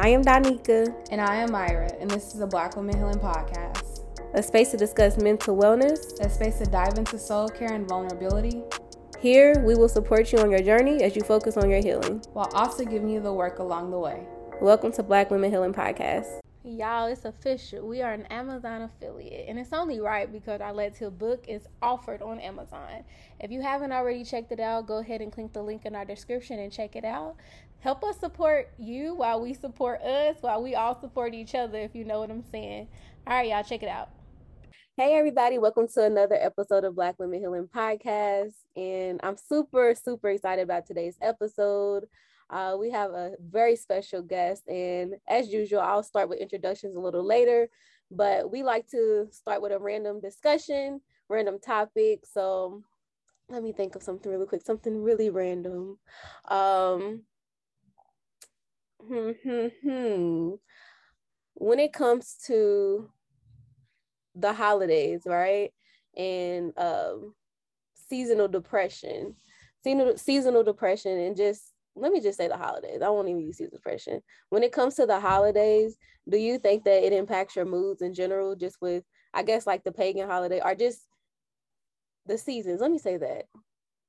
I am Donika. And I am Myra, and this is the Black Women Healing Podcast. A space to discuss mental wellness, a space to dive into soul care and vulnerability. Here, we will support you on your journey as you focus on your healing, while also giving you the work along the way. Welcome to Black Women Healing Podcast. Y'all, it's official. We are an Amazon affiliate, and it's only right because our Let's Heal book is offered on Amazon. If you haven't already checked it out, go ahead and click the link in our description and check it out. Help us support you while we support us, while we all support each other, if you know what I'm saying. All right, y'all, check it out. Hey, everybody, welcome to another episode of Black Women Healing Podcast. And I'm super, super excited about today's episode. Uh, we have a very special guest, and as usual, I'll start with introductions a little later. But we like to start with a random discussion, random topic. So let me think of something really quick, something really random. Um, hmm, hmm, hmm. When it comes to the holidays, right, and um, seasonal depression, seasonal seasonal depression, and just let me just say the holidays. I won't even use season depression. When it comes to the holidays, do you think that it impacts your moods in general, just with I guess like the pagan holiday or just the seasons? Let me say that.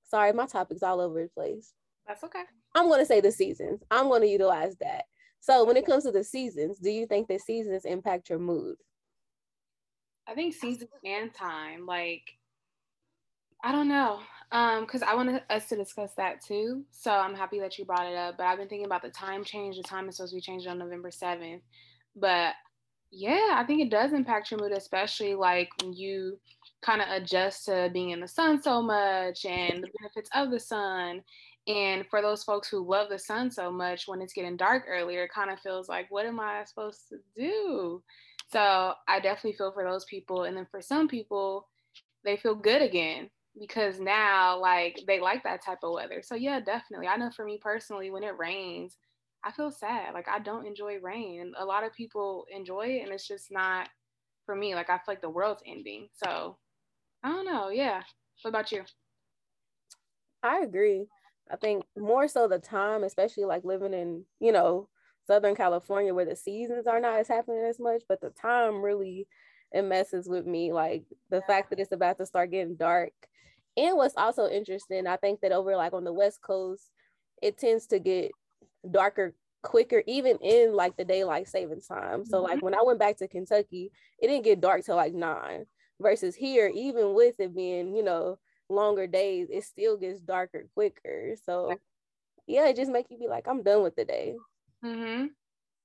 Sorry, my topic's all over the place. That's okay. I'm going to say the seasons. I'm going to utilize that. So when it comes to the seasons, do you think the seasons impact your mood? I think seasons and time, like I don't know. Um, because I wanted us to discuss that too. So I'm happy that you brought it up. But I've been thinking about the time change. The time is supposed to be changed on November 7th. But yeah, I think it does impact your mood, especially like when you kind of adjust to being in the sun so much and the benefits of the sun. And for those folks who love the sun so much, when it's getting dark earlier, it kind of feels like, what am I supposed to do? So I definitely feel for those people. And then for some people, they feel good again because now like they like that type of weather. So yeah, definitely. I know for me personally, when it rains, I feel sad. Like I don't enjoy rain. A lot of people enjoy it and it's just not for me. Like I feel like the world's ending. So I don't know. Yeah. What about you? I agree. I think more so the time, especially like living in, you know, Southern California where the seasons are not as happening as much, but the time really it messes with me. Like the fact that it's about to start getting dark and what's also interesting, I think that over like on the West Coast, it tends to get darker quicker, even in like the daylight savings time. So like mm-hmm. when I went back to Kentucky, it didn't get dark till like nine. Versus here, even with it being, you know, longer days, it still gets darker quicker. So yeah, it just make you be like, I'm done with the day. Mm-hmm.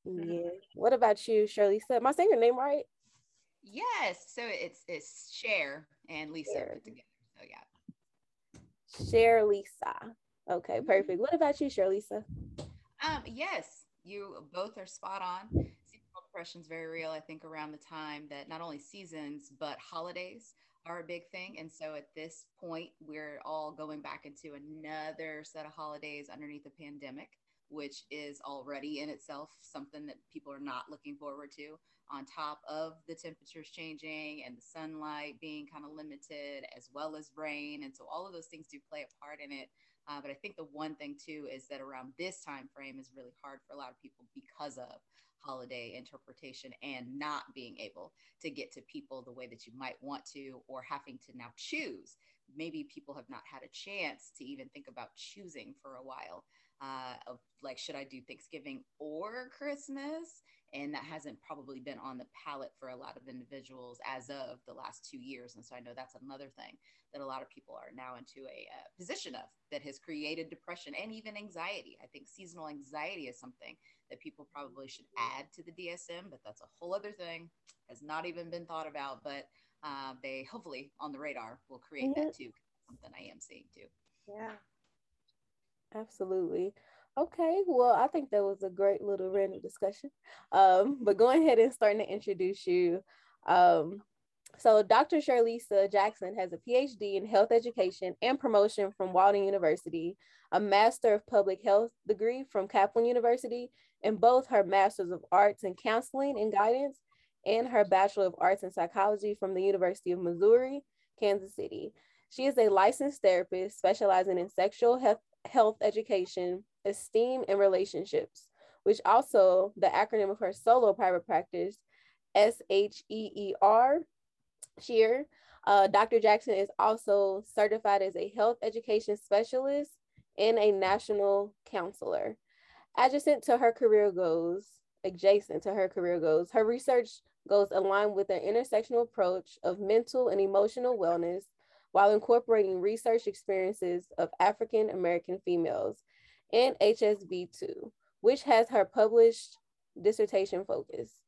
Yeah. What about you, Shirley? Am I saying your name right? Yes. So it's it's Cher and Lisa Cher. put together. So yeah. Share Lisa. Okay, perfect. What about you, Lisa? Um, yes, you both are spot on. Seasonal depression is very real. I think around the time that not only seasons but holidays are a big thing, and so at this point, we're all going back into another set of holidays underneath the pandemic, which is already in itself something that people are not looking forward to. On top of the temperatures changing and the sunlight being kind of limited as well as rain and so all of those things do play a part in it. Uh, but i think the one thing too is that around this time frame is really hard for a lot of people because of holiday interpretation and not being able to get to people the way that you might want to or having to now choose. Maybe people have not had a chance to even think about choosing for a while uh, of like should i do thanksgiving or christmas? And that hasn't probably been on the palette for a lot of individuals as of the last two years. And so i know that's another thing that a lot of people are now into a uh, position of that has created depression and even anxiety. I think seasonal anxiety is something that people probably should add to the dsm but that's a whole other thing has not even been thought about but uh, they hopefully on the radar will create mm-hmm. that too something i am seeing too. Yeah absolutely Okay, well, I think that was a great little random discussion. Um, but going ahead and starting to introduce you. Um, so Dr. Cherlisa Jackson has a PhD in health education and promotion from Walden University, a Master of Public Health degree from Kaplan University, and both her Masters of Arts in Counseling and Guidance and her Bachelor of Arts in Psychology from the University of Missouri, Kansas City. She is a licensed therapist specializing in sexual health, health education, esteem, and relationships. which also the acronym of her solo private practice, S H E E R, Sheer. Uh, Dr. Jackson is also certified as a health education specialist and a national counselor. Adjacent to her career goals, adjacent to her career goals, her research goes aligned with an intersectional approach of mental and emotional wellness while incorporating research experiences of African American females and HSV2, which has her published dissertation focus.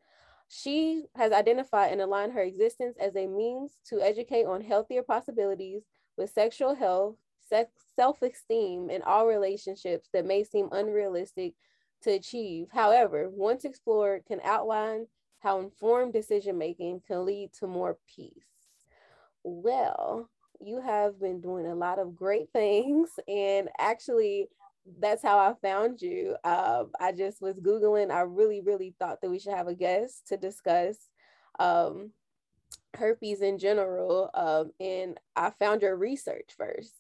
She has identified and aligned her existence as a means to educate on healthier possibilities with sexual health, sex, self-esteem, and all relationships that may seem unrealistic to achieve. However, once explored, can outline how informed decision making can lead to more peace. Well, you have been doing a lot of great things, and actually, that's how I found you. Um, I just was Googling. I really, really thought that we should have a guest to discuss um, herpes in general. Um, and I found your research first.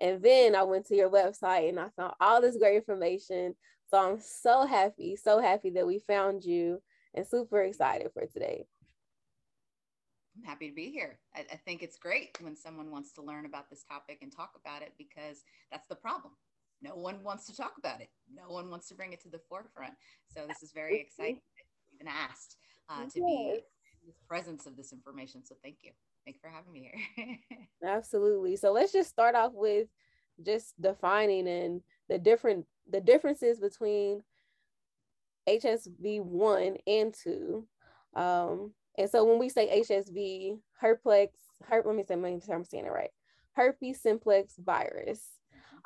And then I went to your website and I found all this great information. So I'm so happy, so happy that we found you and super excited for today. I'm happy to be here. I, I, think it's great when someone wants to learn about this topic and talk about it because that's the problem. No one wants to talk about it. No one wants to bring it to the forefront. So this is very exciting. Been asked uh, to be in the presence of this information. So thank you. Thank you for having me here. Absolutely. So let's just start off with just defining and the different the differences between HSV one and two. Um, and so when we say HSV, herplex, herp, let me say, make sure I'm saying it right. Herpes simplex virus.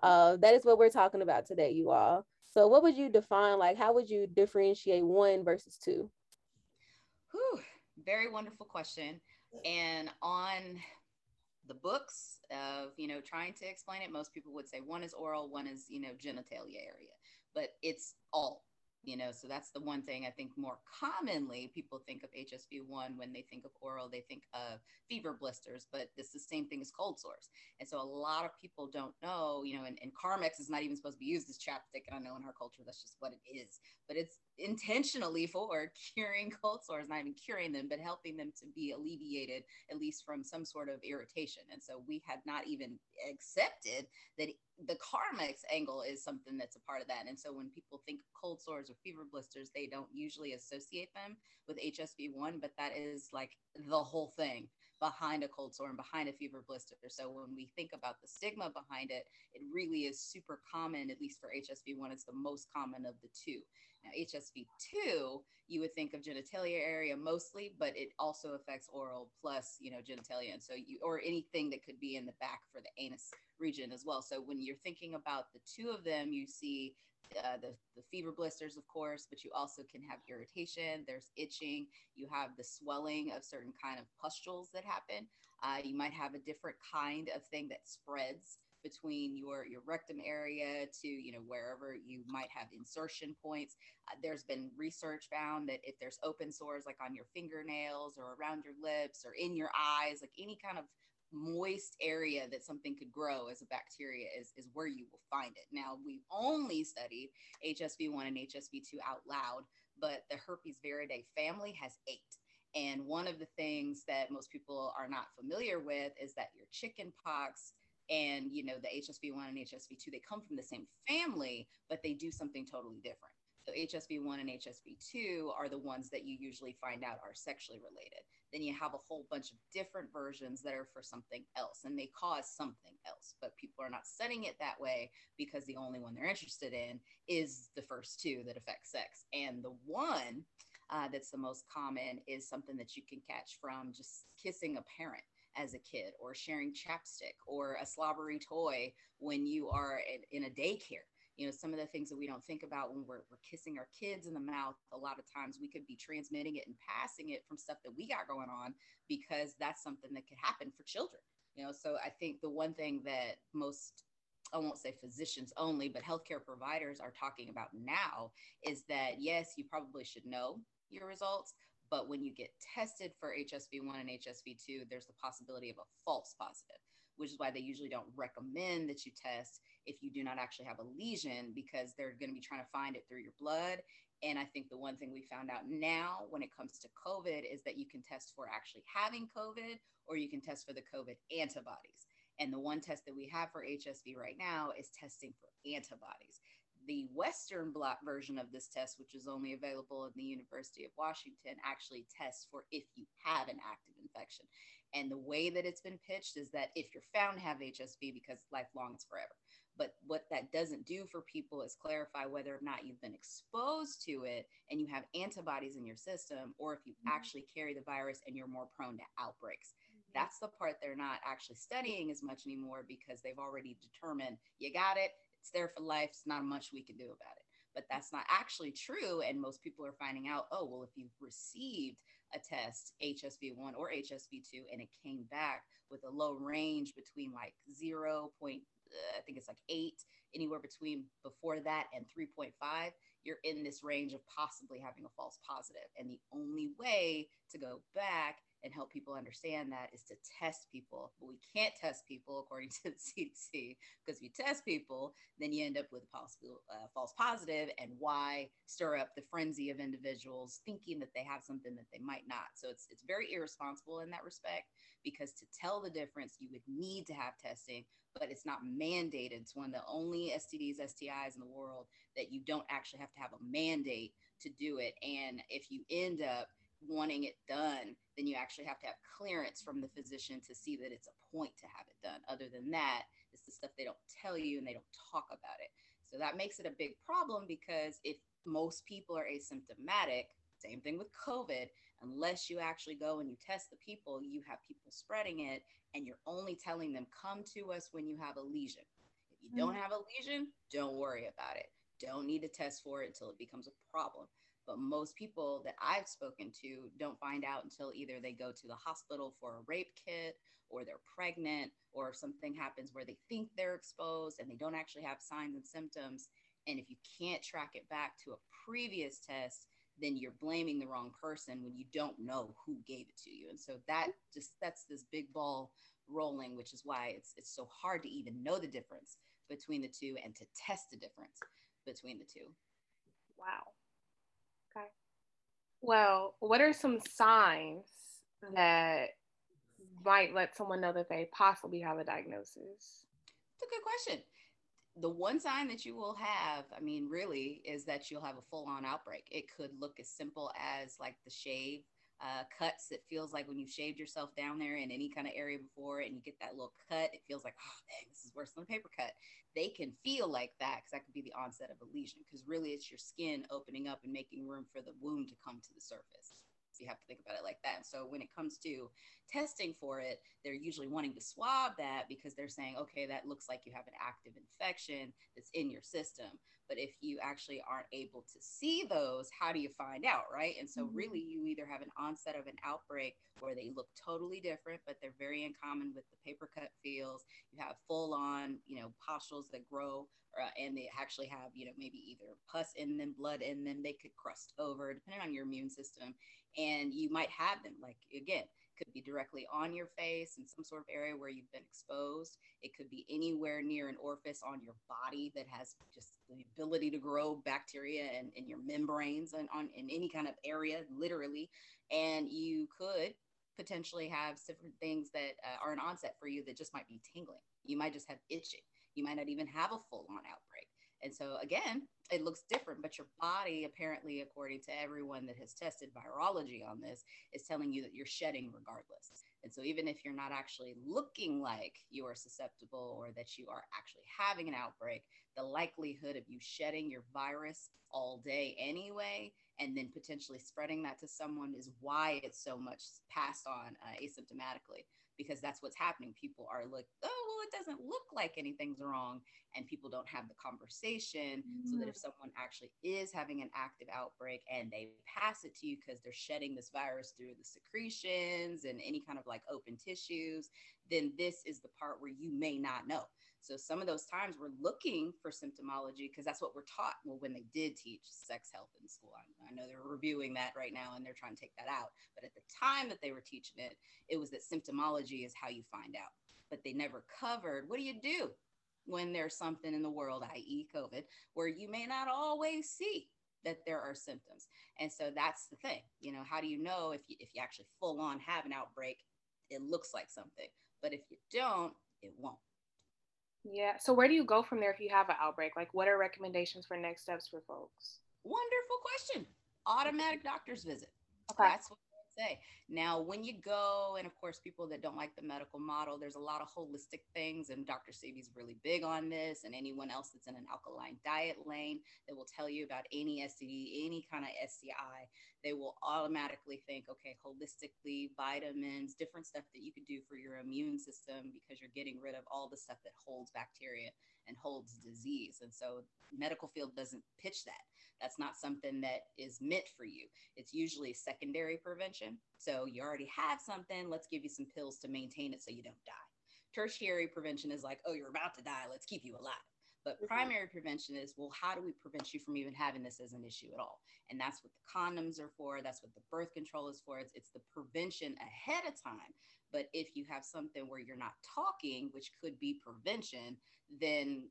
Uh, that is what we're talking about today, you all. So what would you define, like, how would you differentiate one versus two? Whew, very wonderful question. And on the books of, you know, trying to explain it, most people would say one is oral, one is, you know, genitalia area, but it's all you know so that's the one thing i think more commonly people think of hsv1 when they think of oral they think of fever blisters but it's the same thing as cold sores. And so a lot of people don't know you know and, and carmex is not even supposed to be used as chapstick. And i know in our culture that's just what it is. But it's intentionally for curing cold sores not even curing them but helping them to be alleviated at least from some sort of irritation and so we had not even accepted that the Carmex angle is something that's a part of that. And so when people think cold sores or fever blisters, they don't usually associate them with HSV1, but that is like the whole thing behind a cold sore and behind a fever blister. So when we think about the stigma behind it, it really is super common, at least for HSV1, it's the most common of the two. Now, HSV2, you would think of genitalia area mostly, but it also affects oral plus, you know, genitalia. And so you, or anything that could be in the back for the anus region as well. So when you're thinking about the two of them, you see uh, the, the fever blisters, of course, but you also can have irritation. There's itching. You have the swelling of certain kind of pustules that happen. Uh, you might have a different kind of thing that spreads between your your rectum area to you know wherever you might have insertion points uh, there's been research found that if there's open sores like on your fingernails or around your lips or in your eyes like any kind of moist area that something could grow as a bacteria is, is where you will find it. Now, we've only studied HSV1 and HSV2 out loud, but the herpes viridae family has eight. And one of the things that most people are not familiar with is that your chicken pox and you know the HSV1 and HSV2 they come from the same family, but they do something totally different. So HSV1 and HSV2 are the ones that you usually find out are sexually related. Then you have a whole bunch of different versions that are for something else and they cause something else. But people are not setting it that way because the only one they're interested in is the first two that affect sex. And the one uh, that's the most common is something that you can catch from just kissing a parent as a kid or sharing chapstick or a slobbery toy when you are in, in a daycare. You know some of the things that we don't think about when we're, we're kissing our kids in the mouth a lot of times we could be transmitting it and passing it from stuff that we got going on because that's something that could happen for children you know? So i think the one thing that most I won't say physicians only, but healthcare providers are talking about now is that yes, you probably should know your results, but when you get tested for HSV1 and HSV2, there's the possibility of a false positive, which is why they usually don't recommend that you test if you do not actually have a lesion because they're going to be trying to find it through your blood. And I think the one thing we found out now when it comes to COVID is that you can test for actually having COVID or you can test for the COVID antibodies. And the one test that we have for HSV right now is testing for antibodies. The Western blot version of this test, which is only available in the University of Washington, actually tests for if you have an active infection. And the way that it's been pitched is that if you're found to have HSV, because lifelong is forever. But what that doesn't do for people is clarify whether or not you've been exposed to it and you have antibodies in your system, or if you mm-hmm. actually carry the virus and you're more prone to outbreaks. Mm-hmm. That's the part they're not actually studying as much anymore because they've already determined you got it, it's there for life, it's not much we can do about it. But that's not actually true. And most people are finding out, oh, well, if you've received a test, HSV1 or HSV2, and it came back with a low range between like 0. Point, uh, I think it's like 8, anywhere between before that and 3.5, you're in this range of possibly having a false positive. And the only way to go back and help people understand that is to test people. But we can't test people according to the CDC because if you test people, then you end up with a possible uh, false positive, and why stir up the frenzy of individuals thinking that they have something that they might not. So it's it's very irresponsible in that respect because to tell the difference, you would need to have testing, but it's not mandated. It's one of the only STDs, STIs in the world that you don't actually have to have a mandate to do it. And if you end up wanting it done, then you actually have to have clearance from the physician to see that it's a point to have it done. Other than that, it's the stuff they don't tell you and they don't talk about it. So that makes it a big problem because if most people are asymptomatic, same thing with COVID, unless you actually go and you test the people, you have people spreading it and you're only telling them, come to us when you have a lesion. If you don't mm. have a lesion, don't worry about it. Don't need to test for it until it becomes a problem. But most people that I've spoken to don't find out until either they go to the hospital for a rape kit or they're pregnant or something happens where they think they're exposed and they don't actually have signs and symptoms. And if you can't track it back to a previous test, then you're blaming the wrong person when you don't know who gave it to you. And so that just that's this big ball rolling, which is why it's it's so hard to even know the difference between the two and to test the difference between the two. Wow. Well, what are some signs that might let someone know that they possibly have a diagnosis? It's a good question. The one sign that you will have, I mean, really, is that you'll have a full on outbreak. It could look as simple as like the shave uh, cuts. It feels like when you shaved yourself down there in any kind of area before and you get that little cut, it feels like, oh, dang, this is worse than a paper cut. They can feel like that because that could be the onset of a lesion because really it's your skin opening up and making room for the wound to come to the surface. You have to think about it like that. So when it comes to testing for it, they're usually wanting to swab that because they're saying, okay, that looks like you have an active infection that's in your system. But if you actually aren't able to see those, how do you find out, right? And so, mm-hmm. really, you either have an onset of an outbreak where they look totally different, but they're very in common with the paper cut feels. You have full on, you know, pustules that grow, uh, and they actually have, you know, maybe either pus in them, blood in them. They could crust over, depending on your immune system. And you might have them, like, again, could be directly on your face in some sort of area where you've been exposed. It could be anywhere near an orifice on your body that has just the ability to grow bacteria and in your membranes and on in any kind of area, literally. And you could potentially have different things that uh, are an onset for you that just might be tingling. You might just have itching. You might not even have a full on outbreak. And so, again, it looks different, but your body, apparently, according to everyone that has tested virology on this, is telling you that you're shedding regardless. And so, even if you're not actually looking like you are susceptible or that you are actually having an outbreak, the likelihood of you shedding your virus all day anyway, and then potentially spreading that to someone is why it's so much passed on uh, asymptomatically because that's what's happening. People are like, oh, well, it doesn't look like anything's wrong. And people don't have the conversation mm. so that mm. if someone actually is having an active outbreak and they pass it to you because they're shedding this virus through the secretions and any kind of like open tissues, then this is the part where you may not know. So some of those times we're looking for symptomology because that's what we're taught. Well, when they did teach sex health in school, I, I, know they're reviewing that right now and they're trying to take that out. But at the time that they were teaching it, it was that symptomology is how you find out. But they never covered what do you do when there's something in the world, i.e., COVID, where you may not always see that there are symptoms. And so that's the thing. You know, how do you know if you, if you actually full on have an outbreak? It looks like something, but if you don't, it won't. Yeah. So where do you go from there if you have an outbreak? Like, what are recommendations for next steps for folks? Wonderful question. Automatic doctor's visit. Okay. That's what say. Now, when you go, and of course, people that don't like the medical model, there's a lot of holistic things, and Dr. Sebi's really big on this. And anyone else that's in an alkaline diet lane that will tell you about any STD, any kind of STI, they will automatically think, okay, holistically, vitamins, different stuff that you could do for your immune system because you're getting rid of all the stuff that holds bacteria and holds disease. And so, medical field doesn't pitch that that's not something that is meant for you. It's usually secondary prevention. So you already have something, let's give you some pills to maintain it so you don't die. Tertiary prevention is like, oh, you're about to die, let's keep you alive. But mm-hmm. primary prevention is, well, how do we prevent you from even having this as an issue at all? And that's what the condoms are for. That's what the birth control is for. It's, it's the prevention ahead of time. But if you have something where you're not talking, which could be prevention, then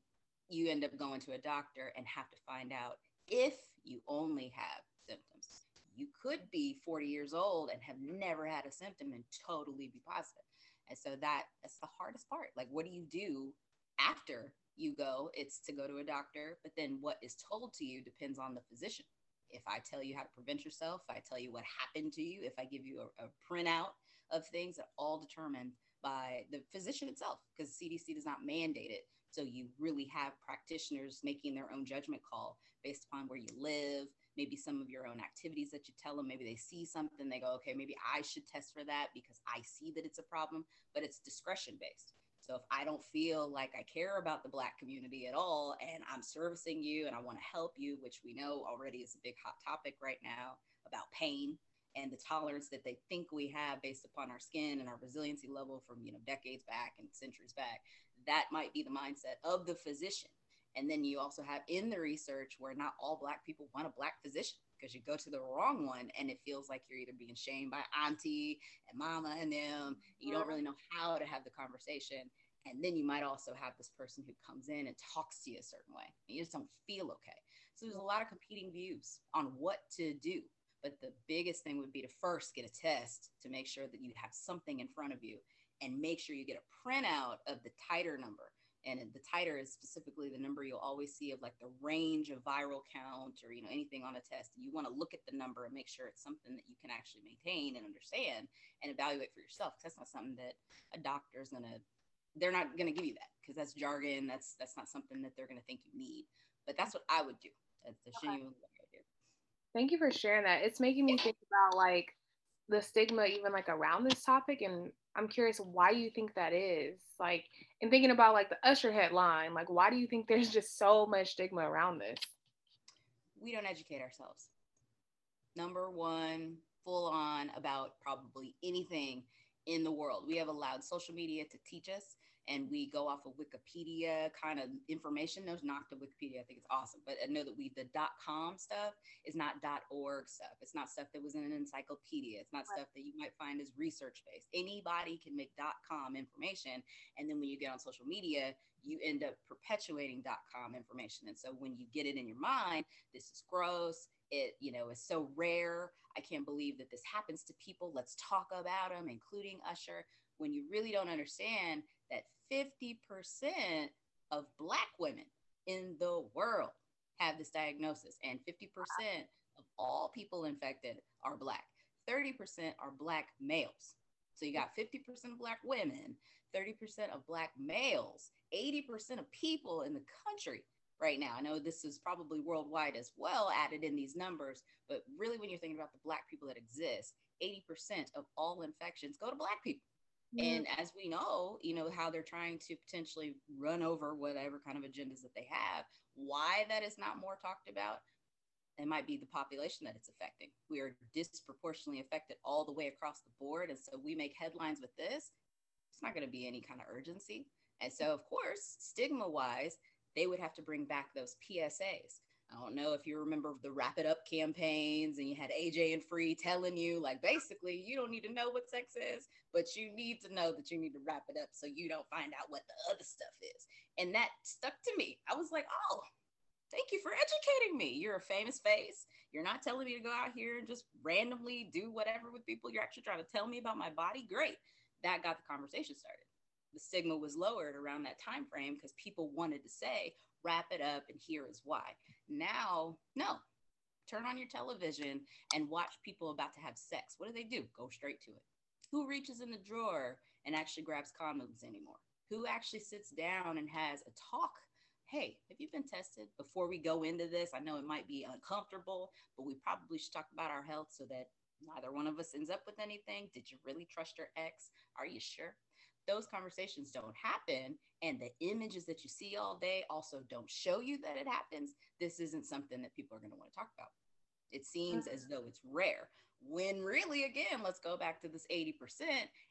you end up going to a doctor and have to find out if you only have symptoms. You could be 40 years old and have never had a symptom and totally be positive. And so that that's the hardest part. Like, what do you do after you go? It's to go to a doctor, but then what is told to you depends on the physician. If I tell you how to prevent yourself, I tell you what happened to you, if I give you a, a printout of things that all determined by the physician itself, because CDC does not mandate it. So you really have practitioners making their own judgment call based upon where you live, maybe some of your own activities that you tell them. Maybe they see something, they go, okay, maybe I should test for that because I see that it's a problem, but it's discretion based. So if I don't feel like I care about the Black community at all and I'm servicing you and I want to help you, which we know already is a big hot topic right now about pain and the tolerance that they think we have based upon our skin and our resiliency level from you know decades back and centuries back that might be the mindset of the physician. And then you also have in the research where not all Black people want a Black physician because you go to the wrong one and it feels like you're either being shamed by auntie and mama and them. You don't really mm-hmm. know how to have the conversation. And then you might also have this person who comes in and talks to you a certain way. And you just don't feel okay. So there's a lot of competing views on what to do. But the biggest thing would be to first get a test to make sure that you have something in front of you and make sure you get a printout of the titer number. And the titer is specifically the number you'll always see of like the range of viral count or you know anything on a test. You want to look at the number and make sure it's something that you can actually maintain and understand and evaluate for yourself. Because that's not something that a doctor is gonna. They're not gonna give you that because that's jargon. That's that's not something that they're gonna think you need. But that's what I would do. That's the okay. Thank you for sharing that. It's making me think about like the stigma even like around this topic and i'm curious why you think that is like and thinking about like the usher headline like why do you think there's just so much stigma around this? We don't educate ourselves. Number one full on about probably anything in the world. We have allowed social media to teach us and we go off of Wikipedia kind of information. No, not the Wikipedia. I think it's awesome, but I know that we the dot .com stuff is not dot .org stuff. It's not stuff that was in an encyclopedia. It's not right. stuff that you might find as research based. Anybody can make dot .com information, and then when you get on social media, you end up perpetuating dot .com information. And so when you get it in your mind, this is gross. It you know is so rare. I can't believe that this happens to people. Let's talk about them, including Usher. When you really don't understand that 50% of Black women in the world have this diagnosis, and 50% of all people infected are Black. 30% are Black males. So you got 50% of Black women, 30% of Black males, 80% of people in the country right now. I know this is probably worldwide as well, added in these numbers, but really, when you're thinking about the Black people that exist, 80% of all infections go to Black people. Mm-hmm. And as we know, you know, how they're trying to potentially run over whatever kind of agendas that they have, why that is not more talked about, it might be the population that it's affecting. We are disproportionately affected all the way across the board. And so we make headlines with this, it's not going to be any kind of urgency. And so, of course, stigma wise, they would have to bring back those PSAs. I don't know if you remember the Wrap It Up campaigns and you had AJ and Free telling you, like, basically, you don't need to know what sex is, but you need to know that you need to wrap it up so you don't find out what the other stuff is. And that stuck to me. I was like, oh, thank you for educating me. You're a famous face. You're not telling me to go out here and just randomly do whatever with people. You're actually trying to tell me about my body. Great. That got the conversation started. The stigma was lowered around that time frame because people wanted to say, wrap it up, and here is why. Now, no. Turn on your television and watch people about to have sex. What do they do? Go straight to it. Who reaches in the drawer and actually grabs condoms anymore? Who actually sits down and has a talk? Hey, have you been tested before we go into this? I know it might be uncomfortable, but we probably should talk about our health so that neither one of us ends up with anything. Did you really trust your ex? Are you sure? Those conversations don't happen, and the images that you see all day also don't show you that it happens. This isn't something that people are going to want to talk about. It seems as though it's rare when really, again, let's go back to this 80%,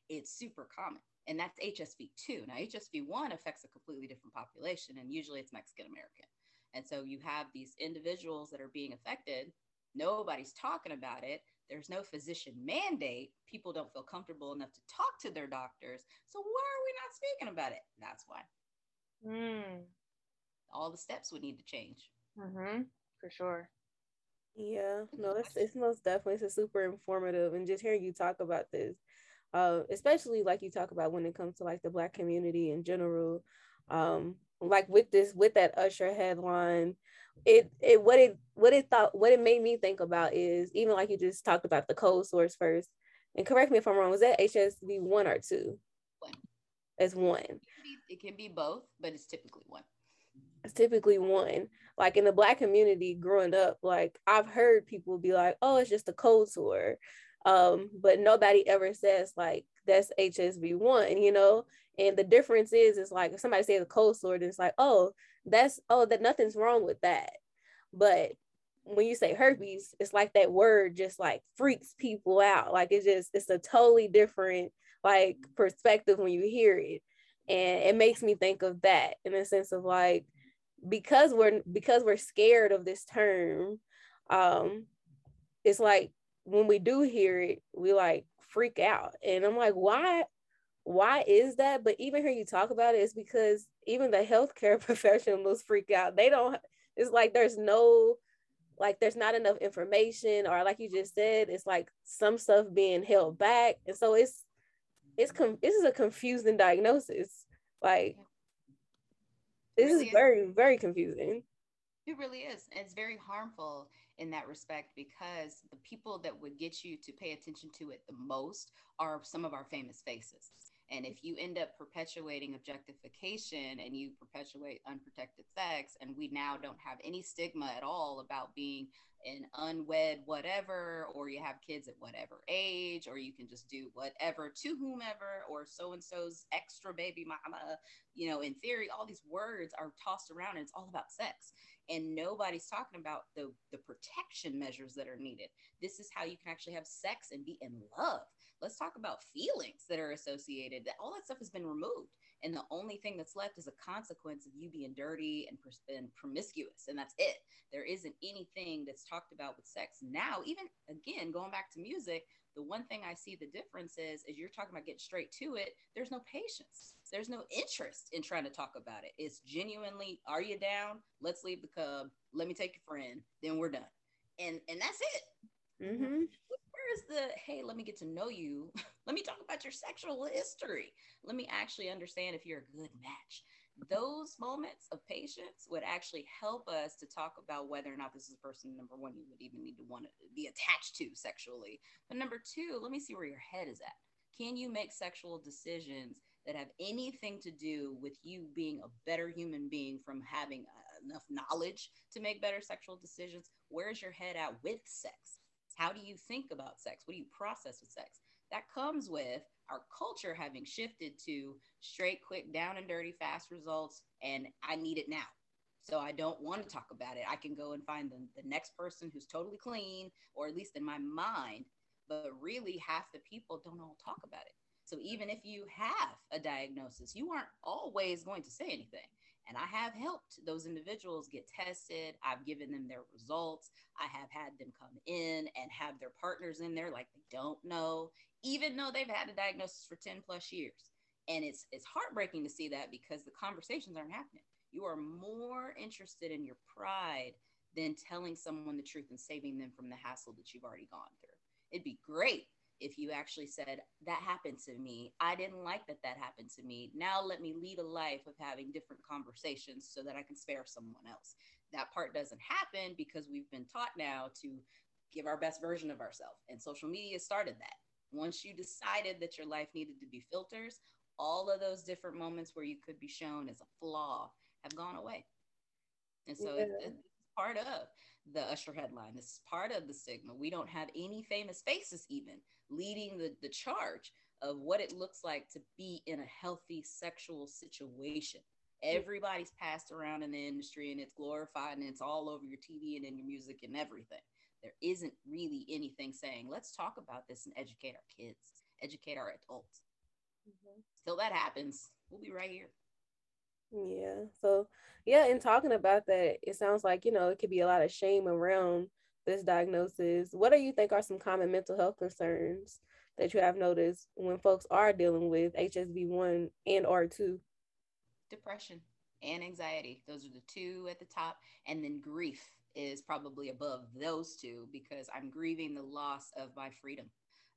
it's super common. And that's HSV2. Now, HSV1 affects a completely different population, and usually it's Mexican American. And so you have these individuals that are being affected. Nobody's talking about it. There's no physician mandate. People don't feel comfortable enough to talk to their doctors. So why are we not speaking about it? That's why. Mm. All the steps would need to change. Mm-hmm. For sure. Yeah, no, it's, it's most definitely it's super informative, and just hearing you talk about this, uh, especially like you talk about when it comes to like the Black community in general, um, like with this with that Usher headline, it it what it what it thought what it made me think about is even like you just talked about the cold sores first, and correct me if I'm wrong, was that HSV one or two? One. It's one. It can, be, it can be both, but it's typically one. It's typically one like in the black community growing up like i've heard people be like oh it's just a cold sore um, but nobody ever says like that's hsv1 you know and the difference is is like if somebody says a cold sore then it's like oh that's oh that nothing's wrong with that. But when you say herpes it's like that word just like freaks people out. Like it's just it's a totally different like perspective when you hear it. And it makes me think of that in the sense of like because we're because we're scared of this term um it's like when we do hear it we like freak out. And i'm like why why is that but even hear you talk about it is because even the healthcare professionals freak out they don't it's like there's no like there's not enough information or like you just said it's like some stuff being held back and so it's it's com- this is a confusing diagnosis like this really is very, is. very confusing. It really is. It's very harmful in that respect because the people that would get you to pay attention to it the most are some of our famous faces. And if you end up perpetuating objectification and you perpetuate unprotected sex, and we now don't have any stigma at all about being an unwed whatever, or you have kids at whatever age, or you can just do whatever to whomever, or so and so's extra baby mama. You know, in theory, all these words are tossed around and it's all about sex. And nobody's talking about the, the protection measures that are needed. This is how you can actually have sex and be in love. Let's talk about feelings that are associated. That all that stuff has been removed. And the only thing that's left is a consequence of you being dirty and, and promiscuous and that's it. There isn't anything that's talked about with sex. Now even again going back to music the one thing i see the difference is is you're talking about getting straight to it there's no patience. There's no interest in trying to talk about it. It's genuinely are you down? Let's leave the cub. Let me take your friend. Then we're done. And and that's it. Mm-hmm the hey let me get to know you. Let me talk about your sexual history. Let me actually understand if you're a good match. Those moments of patience would actually help us to talk about whether or not this is a person number one you would even need to want to be attached to sexually. But number two let me see where your head is at. Can you make sexual decisions that have anything to do with you being a better human being from having uh, enough knowledge to make better sexual decisions? Where's your head at with sex how do you think about sex? What do you process with sex? That comes with our culture having shifted to straight, quick, down and dirty, fast results, and I need it now. So I don't want to talk about it. I can go and find the, the next person who's totally clean, or at least in my mind. But really, half the people don't all talk about it. So even if you have a diagnosis, you aren't always going to say anything. And I have helped those individuals get tested. I've given them their results. I have had them come in and have their partners in there like they don't know, even though they've had a diagnosis for 10 plus years. And it's it's heartbreaking to see that because the conversations aren't happening. You are more interested in your pride than telling someone the truth and saving them from the hassle that you've already gone through. It'd be great if you actually said, That happened to me. I didn't like that that happened to me. Now let me lead a life of having different conversations so that I can spare someone else. That part doesn't happen because we've been taught now to give our best version of ourselves. And social media started that. Once you decided that your life needed to be filters, all of those different moments where you could be shown as a flaw have gone away. And so yeah. it's, it's part of the Usher headline. This is part of the stigma. We don't have any famous faces even leading the, the charge of what it looks like to be in a healthy sexual situation. Everybody's passed around in the industry and it's glorified and it's all over your TV and in your music and everything. There isn't really anything saying, let's talk about this and educate our kids, educate our adults. Mm-hmm. Till that happens, we'll be right here. Yeah. So, yeah, in talking about that, it sounds like, you know, it could be a lot of shame around this diagnosis. What do you think are some common mental health concerns that you have noticed when folks are dealing with HSV1 and R2? Depression and anxiety. Those are the two at the top. And then grief is probably above those two because I'm grieving the loss of my freedom.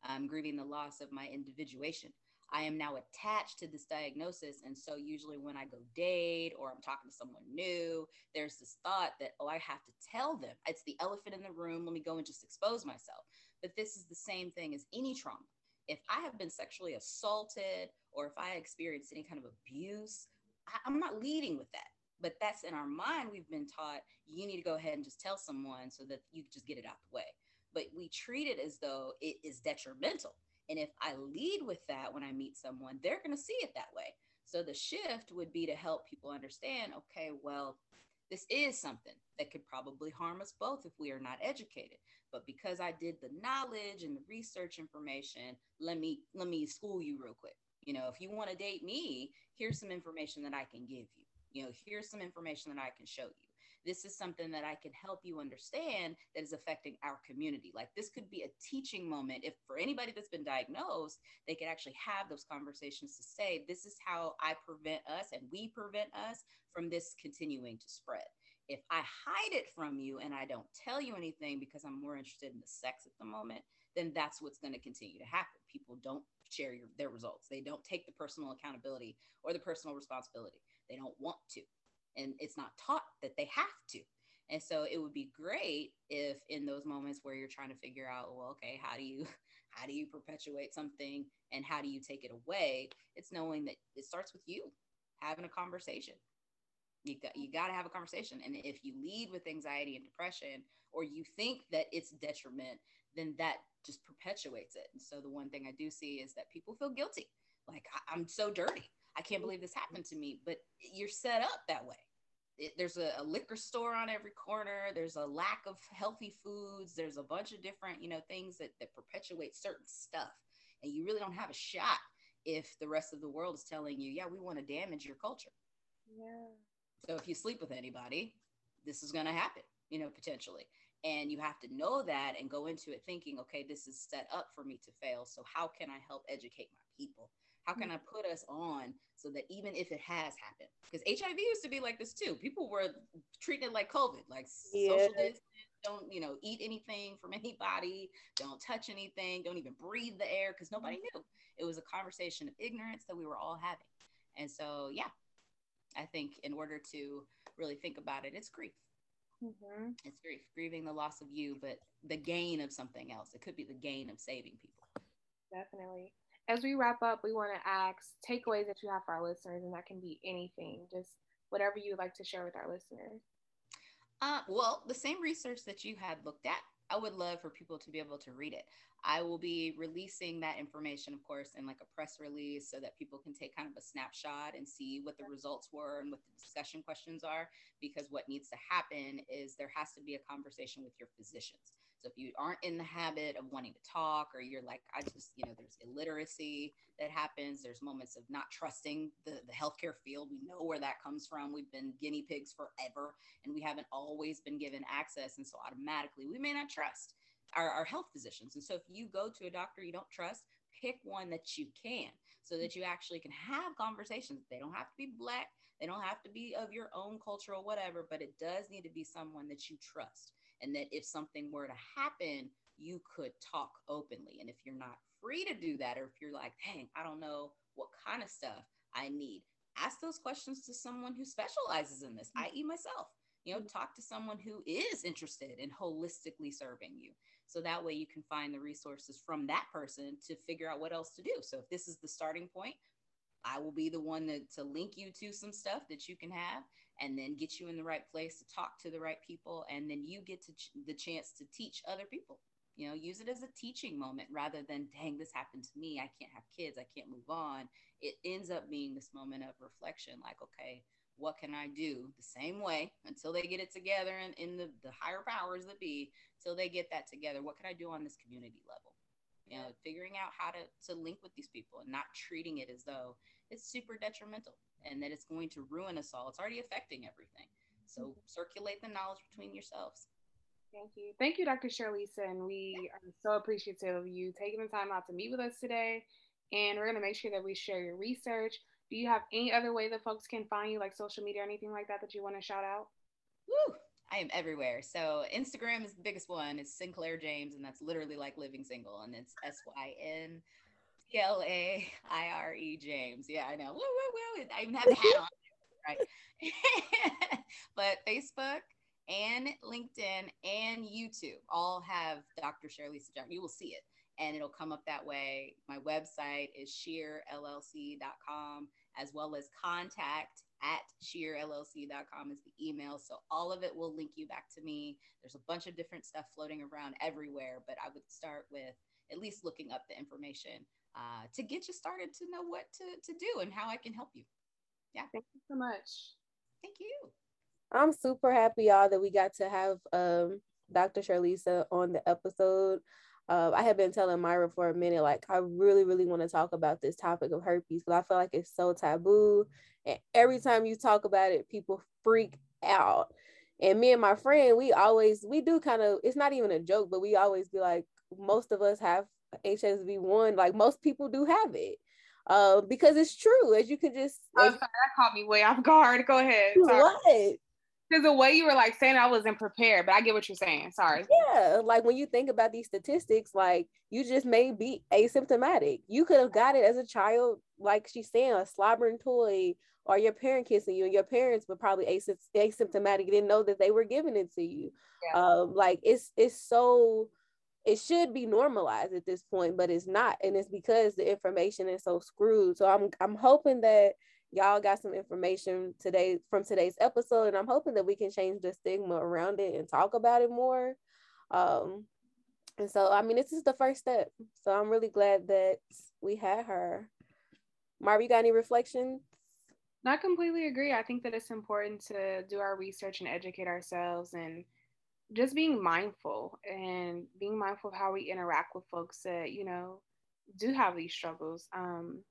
I'm grieving the loss of my individuation. I am now attached to this diagnosis. And so, usually, when I go date or I'm talking to someone new, there's this thought that, oh, I have to tell them. It's the elephant in the room. Let me go and just expose myself. But this is the same thing as any trauma. If I have been sexually assaulted or if I experienced any kind of abuse, I, I'm not leading with that. But that's in our mind. We've been taught you need to go ahead and just tell someone so that you can just get it out the way. But we treat it as though it is detrimental and if I lead with that when I meet someone, they're going to see it that way. So the shift would be to help people understand okay, well, this is something that could probably harm us both if we are not educated. But because i did the knowledge and the research information let me let me school you real quick. You know if you want to date me here's some information that i can give you. You know here's some information that i can show you this is something that I can help you understand that is affecting our community. Like this could be a teaching moment. If for anybody that's been diagnosed, they could actually have those conversations to say, this is how I prevent us and we prevent us from this continuing to spread. If I hide it from you and I don't tell you anything because I'm more interested in the sex at the moment, then that's what's going to continue to happen. People don't share your, their results. They don't take the personal accountability or the personal responsibility. They don't want to and it's not taught that they have to. And so it would be great if in those moments where you're trying to figure out, well, okay, how do you how do you perpetuate something and how do you take it away? It's knowing that it starts with you having a conversation. You got you got to have a conversation. And if you lead with anxiety and depression or you think that it's detriment, then that just perpetuates it. And so the one thing I do see is that people feel guilty. Like I'm so dirty. I can't believe this happened to me, but you're set up that way. It, there's a, a, liquor store on every corner. There's a lack of healthy foods. There's a bunch of different, you know, things that, that perpetuate certain stuff. And you really don't have a shot if the rest of the world is telling you, yeah, we want to damage your culture. Yeah. So if you sleep with anybody, this is going to happen, you know, potentially. And you have to know that and go into it thinking, okay, this is set up for me to fail. So how can I help educate my people? How can I put us on so that even if it has happened, because HIV used to be like this too. People were treating it like COVID, like yeah. social distance. Don't you know? Eat anything from anybody. Don't touch anything. Don't even breathe the air because nobody mm-hmm. knew. It was a conversation of ignorance that we were all having. And so, yeah, I think in order to really think about it, it's grief. Mm-hmm. It's grief, grieving the loss of you, but the gain of something else. It could be the gain of saving people. Definitely as we wrap up, we want to ask takeaways that you have for our listeners, and that can be anything, just whatever you would like to share with our listeners. Uh, well, the same research that you had looked at, I would love for people to be able to read it. I will be releasing that information, of course, in like a press release so that people can take kind of a snapshot and see what the results were and what the discussion questions are. Because what needs to happen is there has to be a conversation with your physicians. So if you aren't in the habit of wanting to talk, or you're like, I just, you know, there's illiteracy that happens, there's moments of not trusting the, the healthcare field. We know where that comes from. We've been guinea pigs forever, and we haven't always been given access. And so automatically, we may not trust our, our health physicians. And so if you go to a doctor you don't trust, pick one that you can so that you actually can have conversations. They don't have to be black, they don't have to be of your own culture or whatever, but it does need to be someone that you trust. And that if something were to happen, you could talk openly. And if you're not free to do that, or if you're like, dang, I don't know what kind of stuff I need, ask those questions to someone who specializes in this, i.e., myself. You know, talk to someone who is interested in holistically serving you. So that way you can find the resources from that person to figure out what else to do. So if this is the starting point, I will be the one to, to link you to some stuff that you can have and then get you in the right place to talk to the right people. And then you get to ch- the chance to teach other people. You know, use it as a teaching moment rather than, dang, this happened to me. I can't have kids. I can't move on. It ends up being this moment of reflection like, okay, what can I do the same way until they get it together and in the, the higher powers that be, till they get that together? What can I do on this community level? You know, figuring out how to, to link with these people and not treating it as though it's super detrimental and that it's going to ruin us all. It's already affecting everything. So mm-hmm. circulate the knowledge between yourselves. Thank you. Thank you, Dr. Cherlisa. And we are so appreciative of you taking the time out to meet with us today. And we're going to make sure that we share your research. Do you have any other way that folks can find you, like social media or anything like that, that you want to shout out? Woo! I am everywhere. So Instagram is the biggest one. It's Synclaire James, and that's literally like living single, and it's S Y N C L A I R E James. Yeah, I know. Woo, woo, woo. I even have a hat on, right? but Facebook and LinkedIn and YouTube all have Dr. Cherlisa Jackson. You will see it and it'll come up that way. My website is sheerllc.com as well as contact at sheerllc.com is the email. So all of it will link you back to me. There's a bunch of different stuff floating around everywhere, but I would start with at least looking up the information uh, to get you started to know what to, to do and how I can help you. Yeah. Thank you so much. Thank you. I'm super happy, y'all, that we got to have um, Dr. Cherlisa on the episode uh, I have been telling Myra for a minute, like, I really, really want to talk about this topic of herpes because I feel like it's so taboo. And every time you talk about it, people freak out. And me and my friend, we always, we do kind of, it's not even a joke, but we always be like, most of us have HSV1, like, most people do have it. Uh, because it's true, as you can just. Oh, sorry, that caught me way off guard. Go ahead. Sorry. What? Because the way you were like saying I wasn't prepared, but I get what you're saying. Sorry. Yeah, like when you think about these statistics, like you just may be asymptomatic. You could have got it as a child, like she's saying, a slobbering toy, or your parent kissing you, and your parents were probably asymptomatic, didn't know that they were giving it to you. Yeah. Um, like it's it's so it should be normalized at this point, but it's not, and it's because the information is so screwed. So I'm I'm hoping that y'all got some information today from today's episode and i'm hoping that we can change the stigma around it and talk about it more um and so i mean this is the first step so i'm really glad that we had her marv you got any reflections I completely agree. I think that it's important to do our research and educate ourselves and just being mindful and being mindful of how we interact with folks that, you know, do have these struggles. Um,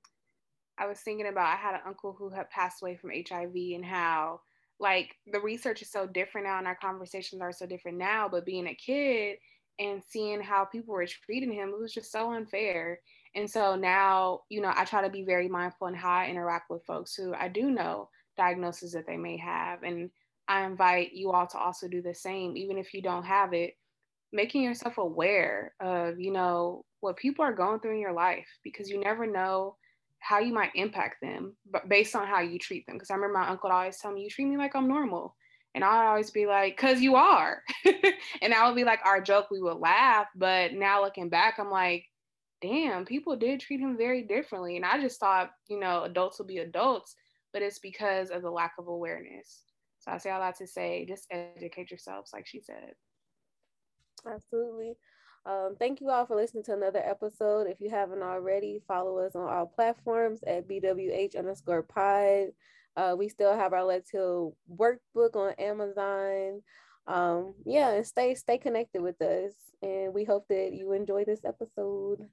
I was thinking about I had an uncle who had passed away from HIV and how like the research is so different now and our conversations are so different now, but being a kid and seeing how people were treating him, it was just so unfair. And so now, you know, I try to be very mindful in how I interact with folks who I do know diagnoses that they may have. And I invite you all to also do the same, even if you don't have it, making yourself aware of, you know, what people are going through in your life because you never know how you might impact them, but based on how you treat them. Because I remember my uncle always tell me, "You treat me like I'm normal," and I'd always be like, "Cause you are," and that would be like our joke. We would laugh, but now looking back, I'm like, "Damn, people did treat him very differently," and I just thought, you know, adults will be adults, but it's because of the lack of awareness. So I say all that to say, just educate yourselves, like she said. Absolutely. Um, thank you all for listening to another episode. If you haven't already, follow us on all platforms at BWH underscore pod. Uh, we still have our Let's Heal workbook on Amazon. um, yeah, and stay stay connected with us. And we hope that you enjoy this episode.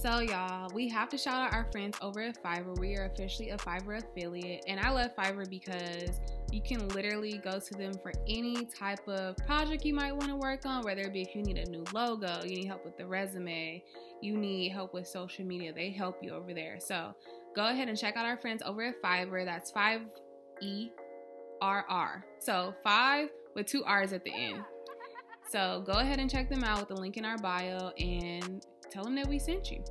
So, y'all, we have to shout out our friends over at Fiverr. We are officially a Fiverr affiliate, and I love Fiverr because you can literally go to them for any type of project you might want to work on, whether it be if you need a new logo, you need help with the resume, you need help with social media, they help you over there. So, go ahead and check out our friends over at Fiverr. That's 5 E R R. So, 5 with two R's at the end. So, go ahead and check them out with the link in our bio and tell them that we sent you.